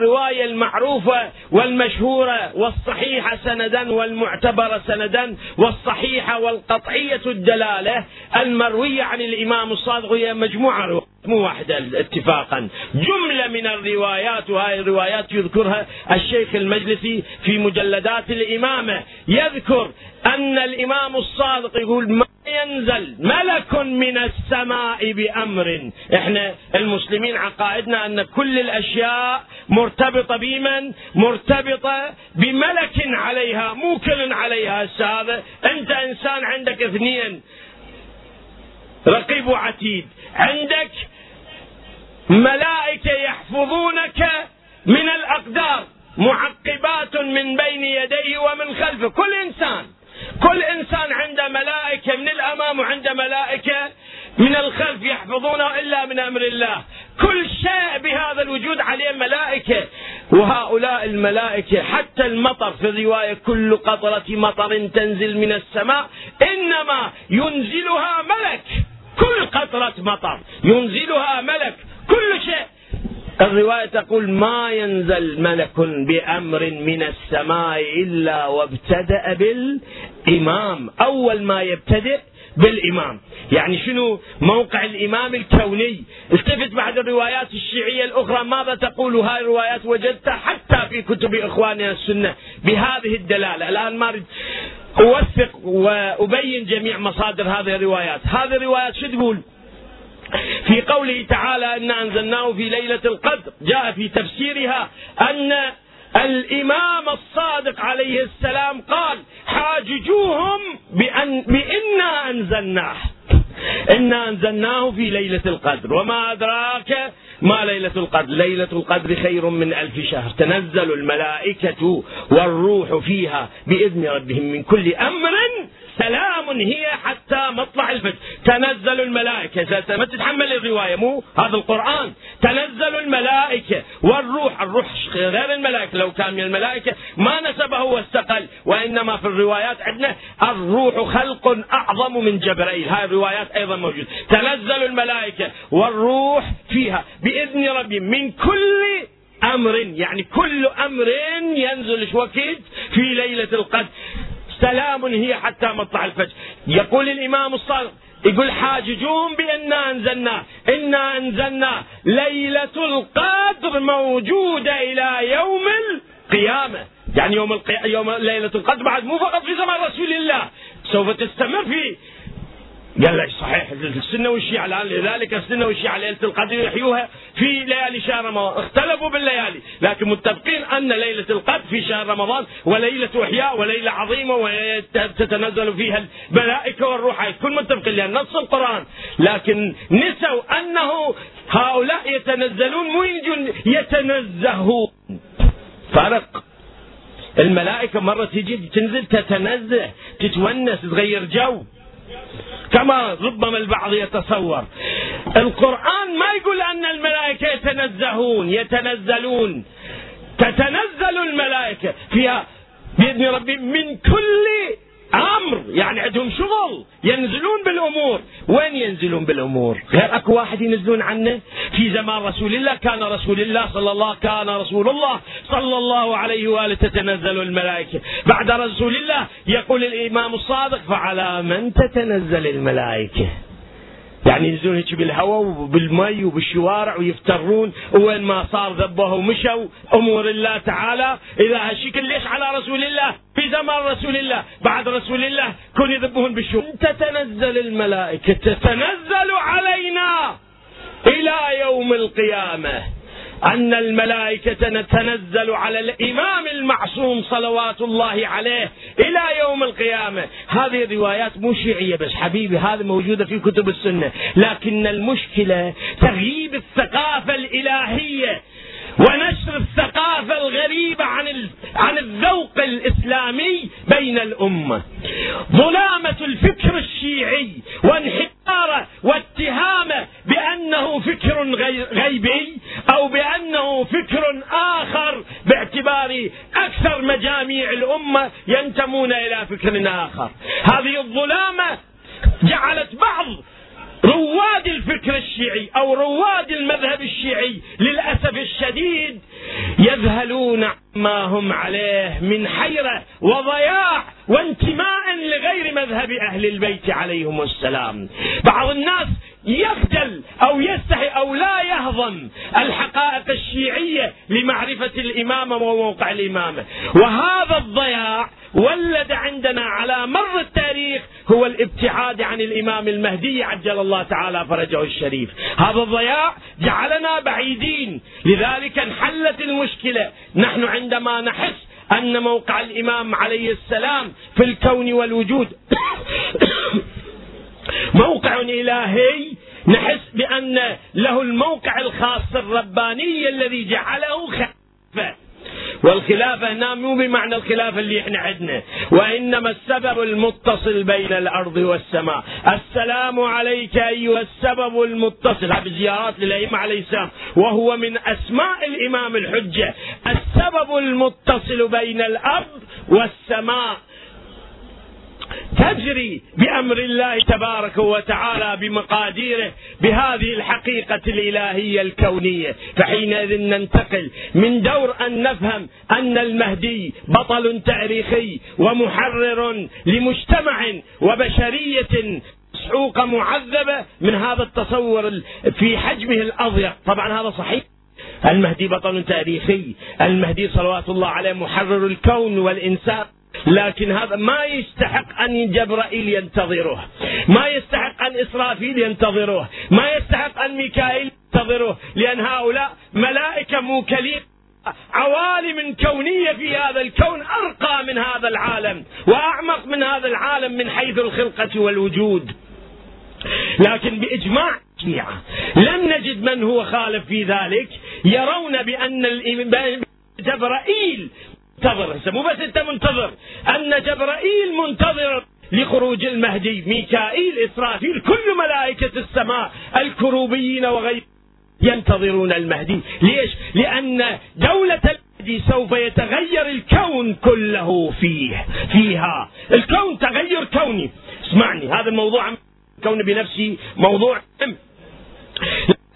الرواية المعروفة والمشهورة والصحيحة سندا والمعتبرة سندا والصحيحة والقطعية الدلالة المروية عن الإمام الصادق هي مجموعة روايات مو واحدة اتفاقا. جملة من الروايات وهذه الروايات يذكرها الشيخ المجلسي في مجلدات الإمامة. يذكر أن الإمام الصادق يقول ما ينزل ملك من السماء بأمر. إحنا المسلمين عقائدنا أن كل الأشياء مرتبطة بمن؟ مرتبطة بملك عليها مو كل عليها. هذا أنت إنسان عندك اثنين رقيب وعتيد. عندك ملائكة يحفظونك من الأقدار معقبات من بين يديه ومن خلفه. كل إنسان كل إنسان عنده ملائكة من الأمام وعنده ملائكة من الخلف يحفظونه إلا من أمر الله. كل شيء بهذا الوجود عليه ملائكة. وهؤلاء الملائكة حتى المطر في الرواية كل قطرة مطر تنزل من السماء إنما ينزلها ملك. كل قطرة مطر ينزلها ملك. كل شيء. الرواية تقول ما ينزل ملك بأمر من السماء إلا وابتدأ بالإمام. أول ما يبتدئ بالإمام. يعني شنو؟ موقع الإمام الكوني. التفت بعد الروايات الشيعية الأخرى. ماذا تقول؟ هاي الروايات وجدتها حتى في كتب إخواننا السنة. بهذه الدلالة. الآن ما أوثق وأبين جميع مصادر هذه الروايات. هذه الروايات شو تقول؟ في قوله تعالى إن أنزلناه في ليلة القدر جاء في تفسيرها أن الإمام الصادق عليه السلام قال حاججوهم بأن بإنا أنزلناه. إنا أنزلناه في ليلة القدر. وما أدراك ما ليلة القدر؟ ليلة القدر خير من ألف شهر. تنزل الملائكة والروح فيها بإذن ربهم من كل أمر سلام هي حتى مطلع الفجر. تنزل الملائكة. ما تتحمل الرواية مو هذا القرآن. تنزل الملائكة والروح. الروح غير الملائكة. لو كان من الملائكة ما نسبه واستقل. وإنما في الروايات عندنا الروح خلق أعظم من جبرائيل هاي الروايات أيضا موجودة. تنزل الملائكة والروح فيها بإذن ربي من كل أمر. يعني كل أمر ينزل وقت في ليلة القدر. سلام هي حتى مطلع الفجر. يقول الإمام الصادق يقول حاججون بأننا أنزلنا. إنا أنزلنا ليلة القدر موجودة إلى يوم القيامة. يعني يوم القي... يوم ليلة القدر بعد مو فقط في زمان رسول الله. سوف تستمر في قال لك صحيح السنة والشيعة الآن لذلك السنة والشيعة ليلة القدر يحيوها في ليالي شهر رمضان. اختلفوا بالليالي لكن متفقين أن ليلة القدر في شهر رمضان وليلة أحياء وليلة عظيمة وتتنزل فيها الملائكة والروح. كل متفقين لأن نص القرآن. لكن نسوا أنه هؤلاء يتنزلون مو يتنزهون؟ فرق. الملائكة مرة تجي تنزل تتنزه تتونس تغير جو. كما ربما البعض يتصور. القرآن ما يقول أن الملائكة يتنزهون يتنزلون. تتنزل الملائكة. فيها بإذن ربي من كل أمر يعني عندهم شغل ينزلون بالأمور. وين ينزلون بالأمور؟ غير أكو واحد ينزلون عنه؟ في زمان رسول الله كان رسول الله صلى الله كان رسول الله صلى الله عليه وآله تتنزل الملائكة. بعد رسول الله يقول الإمام الصادق فعلى من تتنزل الملائكة؟ يعني ينزلون هيك بالهواء وبالمي وبالشوارع ويفترون وين ما صار ذبوها ومشوا أمور الله تعالى. إذا هالشكل ليش على رسول الله؟ في زمان رسول الله بعد رسول الله كون يذبون بالشوارع. تتنزل الملائكة تتنزل علينا إلى يوم القيامة. أن الملائكة تنزل على الإمام المعصوم صلوات الله عليه إلى يوم القيامة. هذه الروايات مو شيعية بس حبيبي هذه موجودة في كتب السنة. لكن المشكلة تغييب الثقافة الإلهية. ونشر الثقافة الغريبة عن عن الذوق الإسلامي بين الأمة. ظلامة الفكر الشيعي وانحداره واتهامه بأنه فكر غيبي أو بأنه فكر آخر باعتبار أكثر مجاميع الأمة ينتمون إلى فكر آخر. هذه الظلامة جعلت بعض رواد الفكر الشيعي أو رواد المذهب الشيعي للأسف الشديد يذهلون ما هم عليه من حيرة وضياع وانتماء لغير مذهب أهل البيت عليهم السلام. بعض الناس يخجل أو يستحي أو لا يهضم الحقائق الشيعية لمعرفة الإمامة وموقع الإمامة وهذا الضياع ولد عندنا على مر التاريخ هو الابتعاد عن الإمام المهدي عجل الله تعالى فرجه الشريف، هذا الضياع جعلنا بعيدين، لذلك انحلت المشكلة، نحن عندما نحس أن موقع الإمام عليه السلام في الكون والوجود موقع إلهي نحس بأن له الموقع الخاص الرباني الذي جعله خليفة. والخلافة هنا مو بمعنى الخلافة اللي إحنا عندنا وإنما السبب المتصل بين الأرض والسماء. السلام عليك أيها السبب المتصل. هذه زيارات للأئمة عليه السلام وهو من أسماء الإمام الحجة. السبب المتصل بين الأرض والسماء. تجري بأمر الله تبارك وتعالى بمقاديره بهذه الحقيقة الإلهية الكونية. فحينئذ ننتقل من دور أن نفهم أن المهدي بطل تاريخي ومحرر لمجتمع وبشرية مسحوقه معذبة من هذا التصور في حجمه الأضيق. طبعا هذا صحيح. المهدي بطل تاريخي المهدي صلوات الله عليه محرر الكون والإنسان. لكن هذا ما يستحق أن جبرائيل ينتظره ما يستحق أن إسرافيل ينتظره ما يستحق أن ميكائيل ينتظره لأن هؤلاء ملائكة موكلين عوالم كونية في هذا الكون أرقى من هذا العالم وأعمق من هذا العالم من حيث الخلقة والوجود. لكن بإجماع الشيعة لم نجد من هو خالف في ذلك يرون بأن جبرائيل منتظر. مو بس انت منتظر. أن جبرائيل منتظر لخروج المهدي ميكائيل إسرافيل كل ملائكة السماء الكروبيين وغيرهم ينتظرون المهدي. ليش؟ لأن دولة المهدي سوف يتغير الكون كله فيه فيها. الكون تغير كوني. اسمعني هذا الموضوع الكون بنفسه موضوع مهم.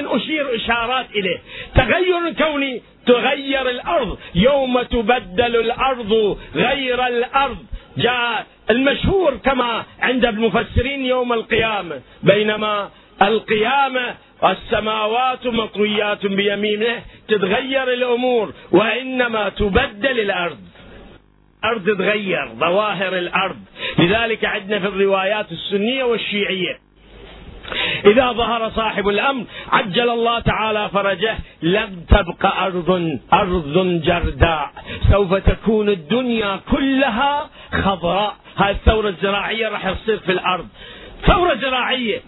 أشير إشارات إليه. تغير كوني تغير الأرض. يوم تبدل الأرض غير الأرض. جاء المشهور كما عند المفسرين يوم القيامة. بينما القيامة السماوات مطويات بيمينه تتغير الأمور وإنما تبدل الأرض. الأرض تتغير ظواهر الأرض. لذلك عندنا في الروايات السنية والشيعية إذا ظهر صاحب الأمر عجل الله تعالى فرجه لم تبق أرض أرض جرداء. سوف تكون الدنيا كلها خضراء. هاي الثورة الزراعية راح تصير في الأرض. ثورة زراعية.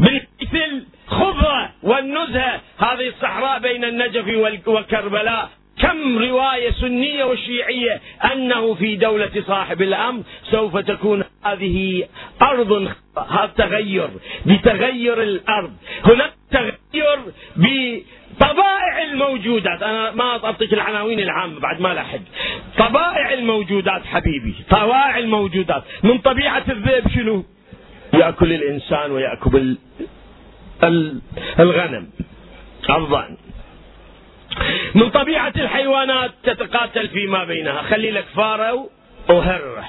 بالمثل خضرة والنزهة. هذه الصحراء بين النجف وكربلاء كم رواية سنية وشيعية أنه في دولة صاحب الأمر سوف تكون هذه أرض هذا تغير بتغير الأرض. هناك تغير بطبائع الموجودات. أنا ما اعطيك العناوين العامة بعد ما لحق طبائع الموجودات حبيبي. طبائع الموجودات. من طبيعة الذئب شنو؟ يأكل الإنسان ويأكل الغنم. الظان من طبيعة الحيوانات تتقاتل فيما بينها. خلي لك فارة وهرة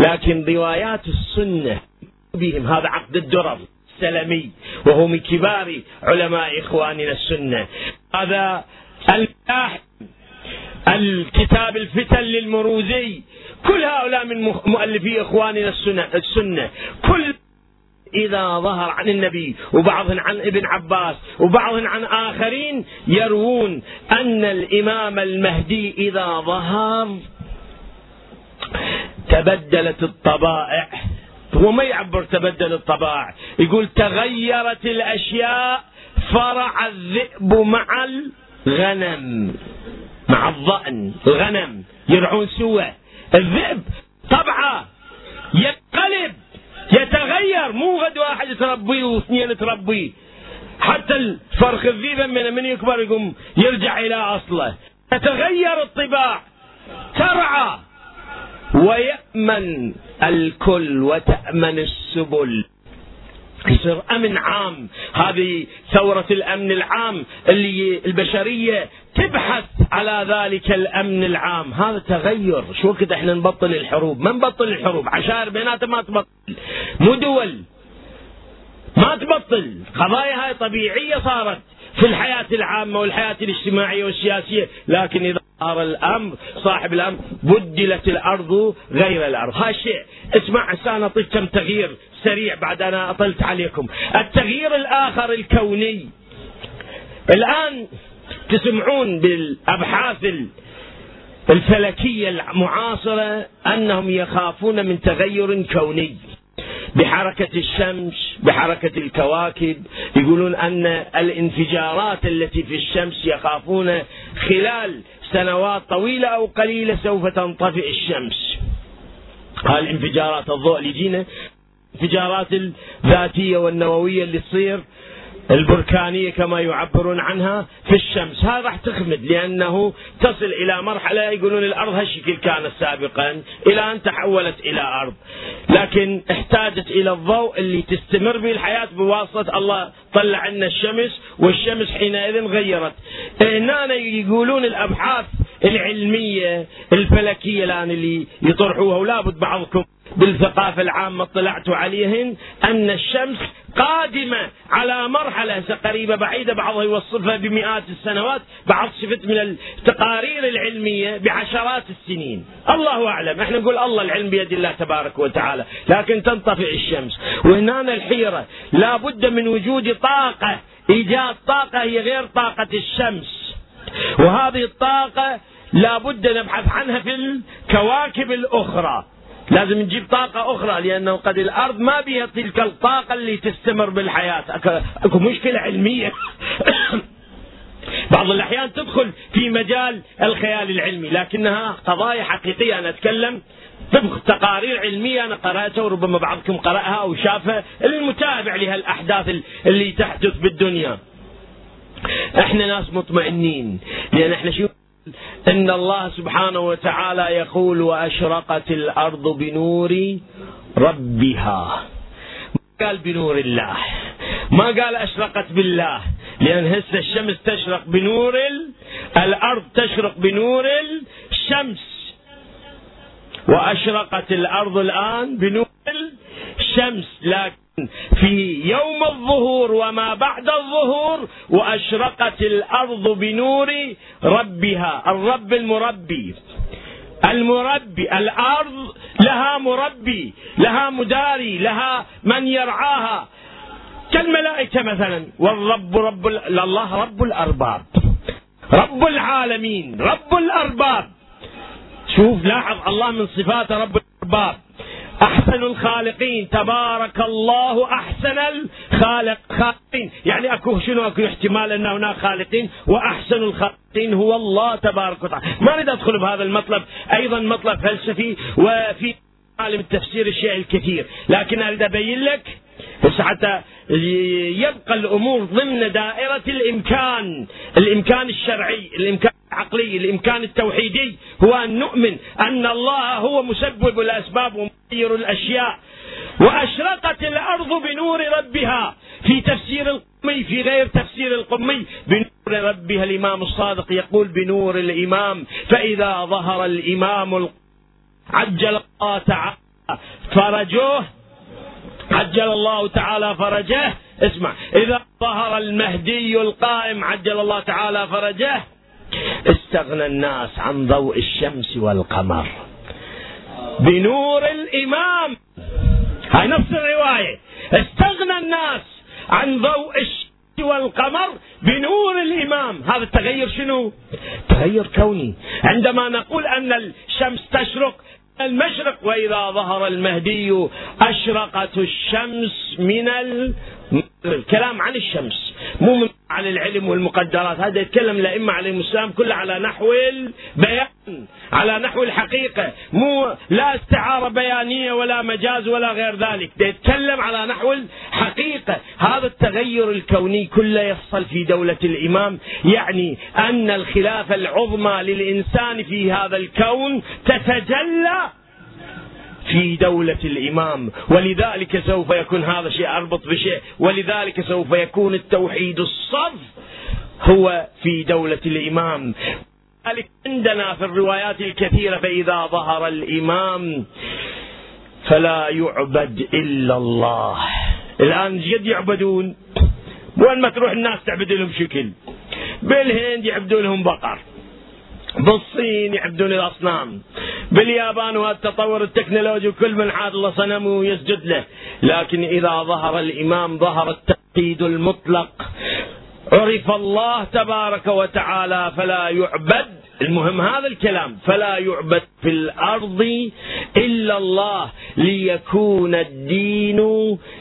لكن روايات السنة بهم. هذا عقد الدرر السلمي وهو من كبار علماء إخواننا السنة. هذا الكتاب الفتن للمروزي. كل هؤلاء من مؤلفي إخواننا السنة, السنة. كل إذا ظهر عن النبي وبعضهم عن ابن عباس وبعضهم عن آخرين يروون أن الإمام المهدي إذا ظهر تبدلت الطبائع. هو ما يعبر تبدل الطبائع. يقول تغيرت الأشياء فرع الذئب مع الغنم. مع الظأن الغنم. يرعون سوا الذئب طبعه ينقلب. يتغير. مو غد واحد تربيه واثنين تربيه حتى الفرخ الذيب من من يكبر يقوم يرجع إلى أصله. تتغير الطباع. ترعى. ويأمن الكل وتأمن السبل. يصير أمن عام. هذه ثورة الأمن العام اللي البشرية تبحث على ذلك الأمن العام. هذا تغير. شو وقت إحنا نبطل الحروب؟ ما نبطل الحروب. عشائر بيناتها ما تبطل. مو دول. ما تبطل. قضايا هاي طبيعية صارت في الحياة العامة والحياة الاجتماعية والسياسية. لكن إذا صار الأمر صاحب الأمر بدلت الأرض غير الأرض. هذا شيء اسمع هسه اعطيك كم تغيير سريع بعد أنا أطلت عليكم. التغيير الآخر الكوني. الآن تسمعون بالأبحاث الفلكية المعاصرة أنهم يخافون من تغير كوني. بحركة الشمس بحركة الكواكب يقولون أن الانفجارات التي في الشمس يخافون خلال سنوات طويلة أو قليلة سوف تنطفئ الشمس. هاي الانفجارات الضوء اللي يجينا الانفجارات الذاتية والنووية اللي تصير البركانية كما يعبرون عنها في الشمس. هذا راح تخمد لأنه تصل إلى مرحلة يقولون الأرض هالشكل كانت سابقا إلى أن تحولت إلى أرض. لكن احتاجت إلى الضوء اللي تستمر به الحياة بواسطة الله طلع لنا الشمس والشمس حينئذ غيرت. هنا يقولون الأبحاث العلمية الفلكية الآن اللي يطرحوها ولابد بعضكم بالثقافة العامة اطلعت عليهن أن الشمس قادمة على مرحلة قريبة بعيدة بعضها يوصفها بمئات السنوات بعض شفت من التقارير العلمية بعشرات السنين. الله أعلم إحنا نقول الله العلم بيد الله تبارك وتعالى لكن تنطفئ الشمس. وهنا الحيرة لا بد من وجود طاقة إيجاد طاقة هي غير طاقة الشمس. وهذه الطاقة لا بد نبحث عنها في الكواكب الأخرى. لازم نجيب طاقة أخرى لأنه قد الأرض ما بها تلك الطاقة اللي تستمر بالحياة. أكو مشكلة علمية. بعض الأحيان تدخل في مجال الخيال العلمي لكنها قضايا حقيقية. أنا أتكلم طبق تقارير علمية أنا قرأتها وربما بعضكم قرأها أو شافها. المتابع لهالأحداث اللي تحدث بالدنيا. إحنا ناس مطمئنين لأن إحنا شو إن الله سبحانه وتعالى يقول وأشرقت الأرض بنور ربها. ما قال بنور الله؟ ما قال أشرقت بالله؟ لأن هسه الشمس تشرق بنور الأرض تشرق بنور الشمس. وأشرقت الأرض الآن بنور الشمس. لكن في يوم الظهور وما بعد الظهور وأشرقت الأرض بنور ربها الرب المربي. المربي الأرض لها مربي لها مداري لها من يرعاها. كالملائكة مثلا والرب رب الله رب الأرباب. رب العالمين رب الأرباب. شوف لاحظ الله من صفاته رب الأرباب. أحسن الخالقين. تبارك الله أحسن الخالق خالقين. يعني أكو شنو أكو احتمال أن هناك خالقين؟ وأحسن الخالقين هو الله تبارك وتعالى. ما أريد أدخل بهذا المطلب. أيضا مطلب فلسفي وفي عالم التفسير الشيء الكثير. لكن أريد أبين لك بس حتى يبقى الأمور ضمن دائرة الإمكان. الإمكان الشرعي الإمكان العقلي الإمكان التوحيدي هو أن نؤمن أن الله هو مسبب الأسباب ومغير الأشياء. وأشرقت الأرض بنور ربها في تفسير القمي في غير تفسير القمي بنور ربها. الإمام الصادق يقول بنور الإمام فإذا ظهر الإمام عجل الله تعالى فرجوه عجل الله تعالى فرجه. اسمع إذا ظهر المهدي القائم عجل الله تعالى فرجه. استغنى الناس عن ضوء الشمس والقمر. بنور الإمام. هاي نفس الرواية. استغنى الناس عن ضوء الشمس والقمر بنور الإمام. هذا التغير شنو؟ تغير كوني. عندما نقول أن الشمس تشرق المشرق وإذا ظهر المهدي أشرقت الشمس من الكلام عن الشمس مو عن العلم والمقدرات هذا يتكلم الأئمة عليهم السلام كله على نحو البيان على نحو الحقيقة مو لا استعارة بيانية ولا مجاز ولا غير ذلك يتكلم على نحو الحقيقة. هذا التغير الكوني كله يحصل في دولة الإمام يعني أن الخلافة العظمى للإنسان في هذا الكون تتجلى في دولة الإمام. ولذلك سوف يكون هذا شيء أربط بشيء. ولذلك سوف يكون التوحيد الصف هو في دولة الإمام. عندنا في الروايات الكثيرة فإذا ظهر الإمام فلا يعبد إلا الله. الآن جد يعبدون؟ وين ما تروح الناس تعبد لهم شكل. بالهند يعبدون لهم بقر. بالصين يعبدون الأصنام. باليابان والتطور التكنولوجي وكل من عاد الله صنمه يسجد له. لكن إذا ظهر الإمام ظهر التقييد المطلق. عرف الله تبارك وتعالى فلا يعبد. المهم هذا الكلام. فلا يعبد في الأرض إلا الله ليكون الدين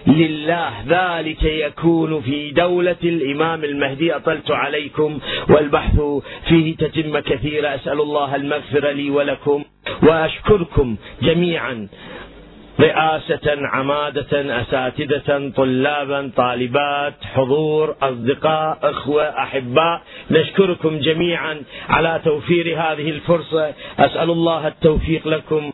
لله. ذلك يكون في دولة الإمام المهدي. أطلت عليكم والبحث فيه تتم كثيرا أسأل الله المغفرة لي ولكم وأشكركم جميعا. رئاسة عمادة أساتذة طلابا طالبات حضور أصدقاء أخوة أحباء. نشكركم جميعا على توفير هذه الفرصة. أسأل الله التوفيق لكم.